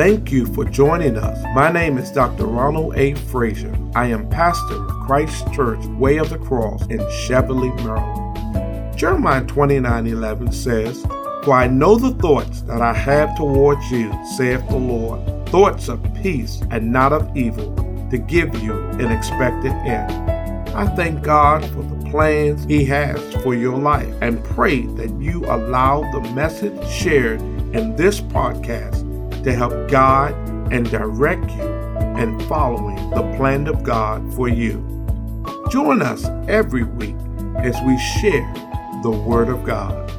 Thank you for joining us. My name is Dr. Ronald A. Frazier. I am pastor of Christ Church Way of the Cross in Cheverly, Maryland. Jeremiah 29 11 says, For I know the thoughts that I have towards you, saith the Lord, thoughts of peace and not of evil, to give you an expected end. I thank God for the plans He has for your life and pray that you allow the message shared in this podcast to help guide and direct you in following the plan of God for you. Join us every week as we share the Word of God.